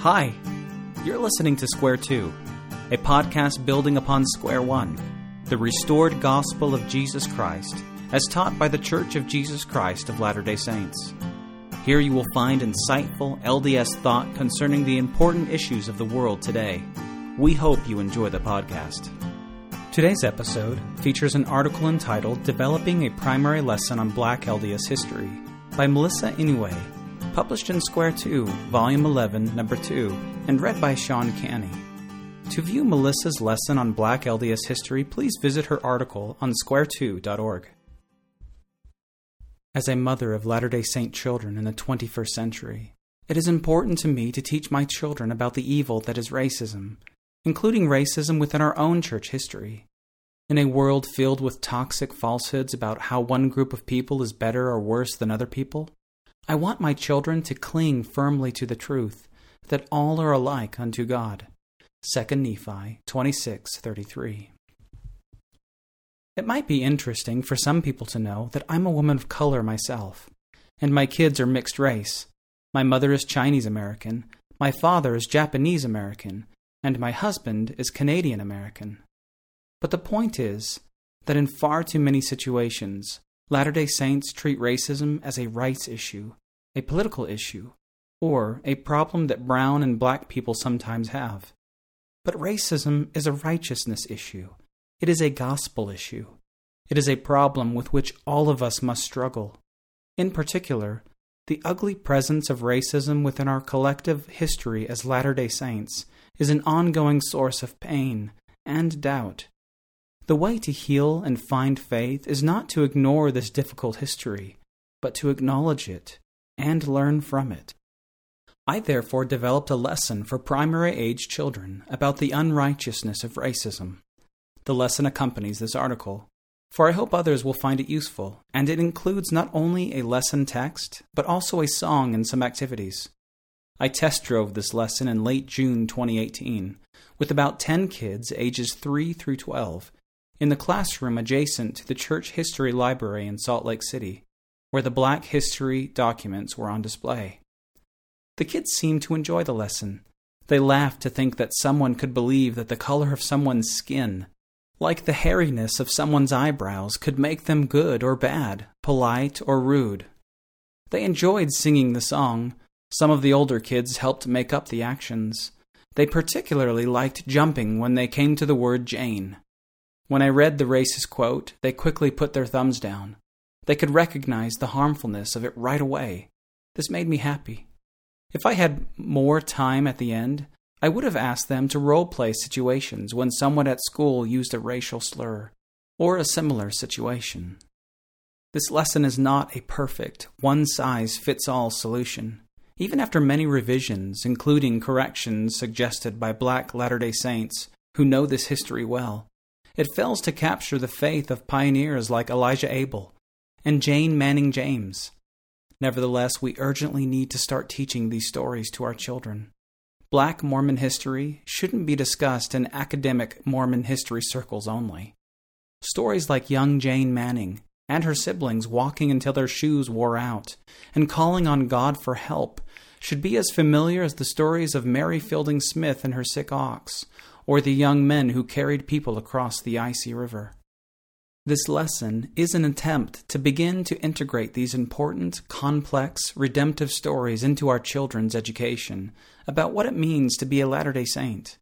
Hi, you're listening to Square Two, a podcast building upon Square One, the restored gospel of Jesus Christ, as taught by the Church of Jesus Christ of Latter day Saints. Here you will find insightful LDS thought concerning the important issues of the world today. We hope you enjoy the podcast. Today's episode features an article entitled Developing a Primary Lesson on Black LDS History by Melissa Inouye, published in Square 2, Volume 11, Number 2, and read by Sean Canny. To view Melissa's lesson on Black LDS history, please visit her article on square2.org. As a mother of Latter day Saint children in the 21st century, it is important to me to teach my children about the evil that is racism, including racism within our own church history. In a world filled with toxic falsehoods about how one group of people is better or worse than other people, I want my children to cling firmly to the truth that all are alike unto God. 2 Nephi 26:33. It might be interesting for some people to know that I'm a woman of color myself, and my kids are mixed race. My mother is Chinese American, my father is Japanese American, and my husband is Canadian American. But the point is that in far too many situations, Latter day Saints treat racism as a rights issue, a political issue, or a problem that brown and black people sometimes have. But racism is a righteousness issue it is a gospel issue. It is a problem with which all of us must struggle. In particular, the ugly presence of racism within our collective history as Latter day Saints is an ongoing source of pain and doubt. The way to heal and find faith is not to ignore this difficult history, but to acknowledge it and learn from it. I therefore developed a lesson for primary age children about the unrighteousness of racism. The lesson accompanies this article, for I hope others will find it useful, and it includes not only a lesson text, but also a song and some activities. I test drove this lesson in late June 2018 with about 10 kids ages 3 through 12 in the classroom adjacent to the Church History Library in Salt Lake City, where the Black History documents were on display. The kids seemed to enjoy the lesson. They laughed to think that someone could believe that the color of someone's skin like the hairiness of someone's eyebrows could make them good or bad, polite or rude. They enjoyed singing the song. Some of the older kids helped make up the actions. They particularly liked jumping when they came to the word Jane. When I read the racist quote, they quickly put their thumbs down. They could recognize the harmfulness of it right away. This made me happy. If I had more time at the end, I would have asked them to role play situations when someone at school used a racial slur, or a similar situation. This lesson is not a perfect, one size fits all solution. Even after many revisions, including corrections suggested by black Latter day Saints who know this history well, it fails to capture the faith of pioneers like Elijah Abel and Jane Manning James. Nevertheless, we urgently need to start teaching these stories to our children. Black Mormon history shouldn't be discussed in academic Mormon history circles only. Stories like young Jane Manning and her siblings walking until their shoes wore out and calling on God for help should be as familiar as the stories of Mary Fielding Smith and her sick ox, or the young men who carried people across the icy river. This lesson is an attempt to begin to integrate these important, complex, redemptive stories into our children's education about what it means to be a Latter day Saint.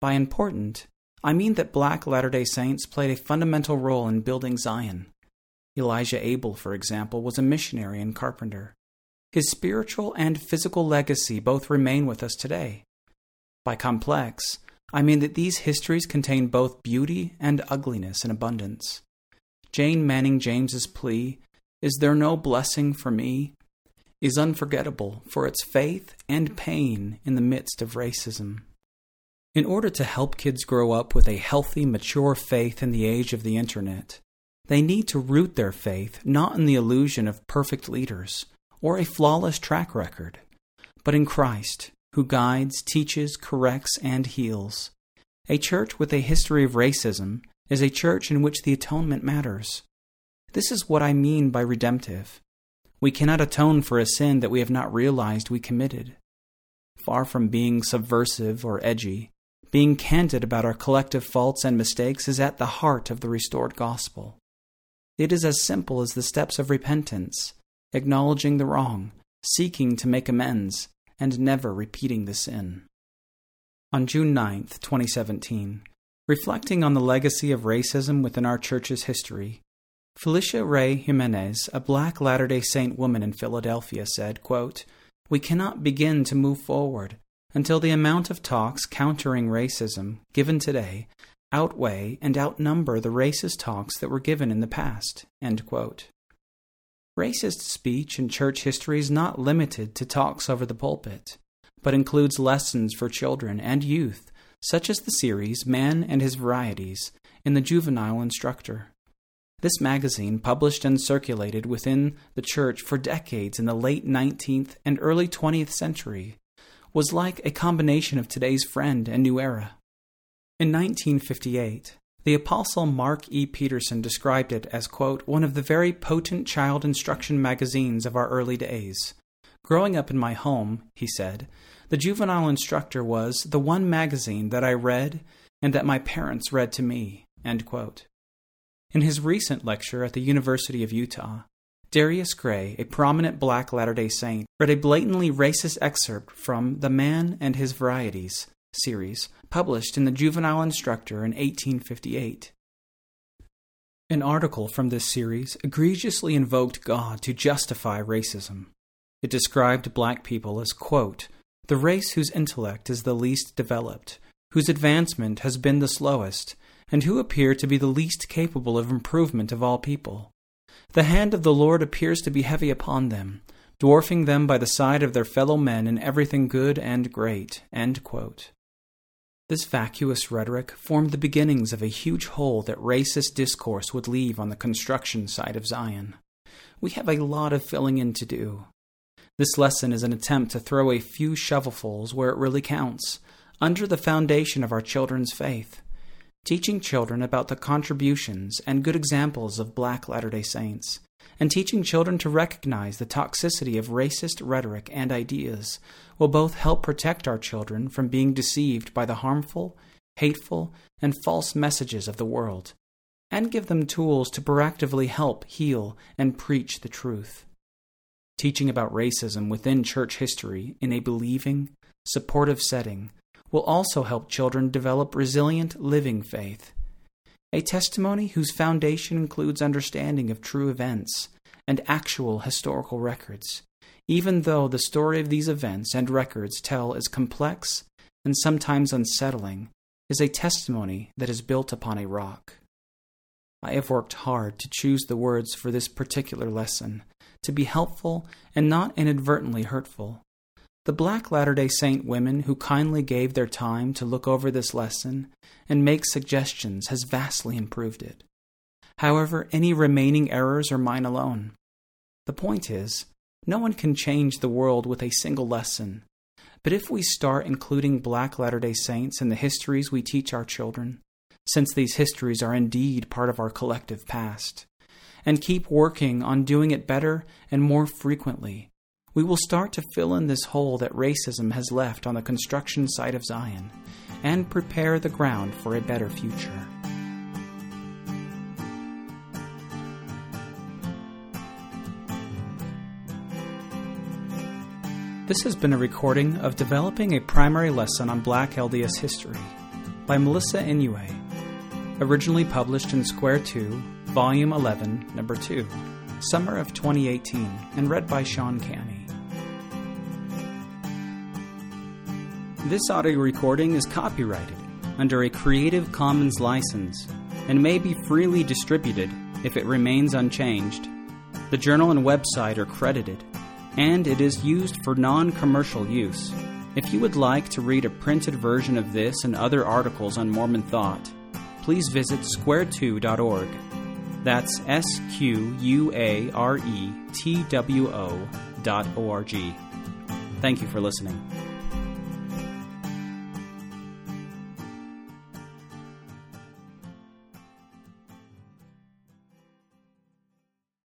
By important, I mean that black Latter day Saints played a fundamental role in building Zion. Elijah Abel, for example, was a missionary and carpenter. His spiritual and physical legacy both remain with us today. By complex, I mean that these histories contain both beauty and ugliness in abundance. Jane Manning James's plea, Is there no blessing for me? is unforgettable for its faith and pain in the midst of racism. In order to help kids grow up with a healthy, mature faith in the age of the Internet, they need to root their faith not in the illusion of perfect leaders or a flawless track record, but in Christ, who guides, teaches, corrects, and heals. A church with a history of racism is a church in which the atonement matters. This is what I mean by redemptive. We cannot atone for a sin that we have not realized we committed. far from being subversive or edgy, being candid about our collective faults and mistakes is at the heart of the restored gospel. It is as simple as the steps of repentance, acknowledging the wrong, seeking to make amends, and never repeating the sin. On June 9, 2017, reflecting on the legacy of racism within our church's history, Felicia Ray Jimenez, a black Latter day Saint woman in Philadelphia, said, quote, We cannot begin to move forward until the amount of talks countering racism given today outweigh and outnumber the racist talks that were given in the past. Racist speech in church history is not limited to talks over the pulpit, but includes lessons for children and youth, such as the series Man and His Varieties in the Juvenile Instructor. This magazine, published and circulated within the church for decades in the late 19th and early 20th century, was like a combination of today's Friend and New Era. In 1958, the Apostle Mark E. Petersen described it as, quote, one of the very potent child instruction magazines of our early days. Growing up in my home, he said, the Juvenile Instructor was the one magazine that I read and that my parents read to me. In his recent lecture at the University of Utah, Darius Gray, a prominent black Latter day Saint, read a blatantly racist excerpt from The Man and His Varieties series, published in the Juvenile Instructor in 1858. An article from this series egregiously invoked God to justify racism. It described black people as, quote, the race whose intellect is the least developed, whose advancement has been the slowest, and who appear to be the least capable of improvement of all people. The hand of the Lord appears to be heavy upon them, dwarfing them by the side of their fellow men in everything good and great. This vacuous rhetoric formed the beginnings of a huge hole that racist discourse would leave on the construction side of Zion. We have a lot of filling in to do. This lesson is an attempt to throw a few shovelfuls where it really counts, under the foundation of our children's faith teaching children about the contributions and good examples of black Latter day Saints, and teaching children to recognize the toxicity of racist rhetoric and ideas will both help protect our children from being deceived by the harmful, hateful, and false messages of the world, and give them tools to proactively help heal and preach the truth. Teaching about racism within church history in a believing, supportive setting will also help children develop resilient living faith. A testimony whose foundation includes understanding of true events and actual historical records, even though the story of these events and records tell is complex and sometimes unsettling, is a testimony that is built upon a rock. I have worked hard to choose the words for this particular lesson to be helpful and not inadvertently hurtful. The black Latter day Saint women who kindly gave their time to look over this lesson and make suggestions has vastly improved it. However, any remaining errors are mine alone. The point is, no one can change the world with a single lesson. But if we start including black Latter day Saints in the histories we teach our children, since these histories are indeed part of our collective past, and keep working on doing it better and more frequently, we will start to fill in this hole that racism has left on the construction site of Zion and prepare the ground for a better future. This has been a recording of Developing a Primary Lesson on Black LDS History by Melissa Inouye, originally published in Square 2, Volume 11, Number 2, Summer of 2018, and read by Sean Canny. This audio recording is copyrighted under a Creative Commons license and may be freely distributed if it remains unchanged. The journal and website are credited, and it is used for non commercial use. If you would like to read a printed version of this and other articles on Mormon thought, please visit square2.org. That's S Q U A R E T W O dot O R G. Thank you for listening.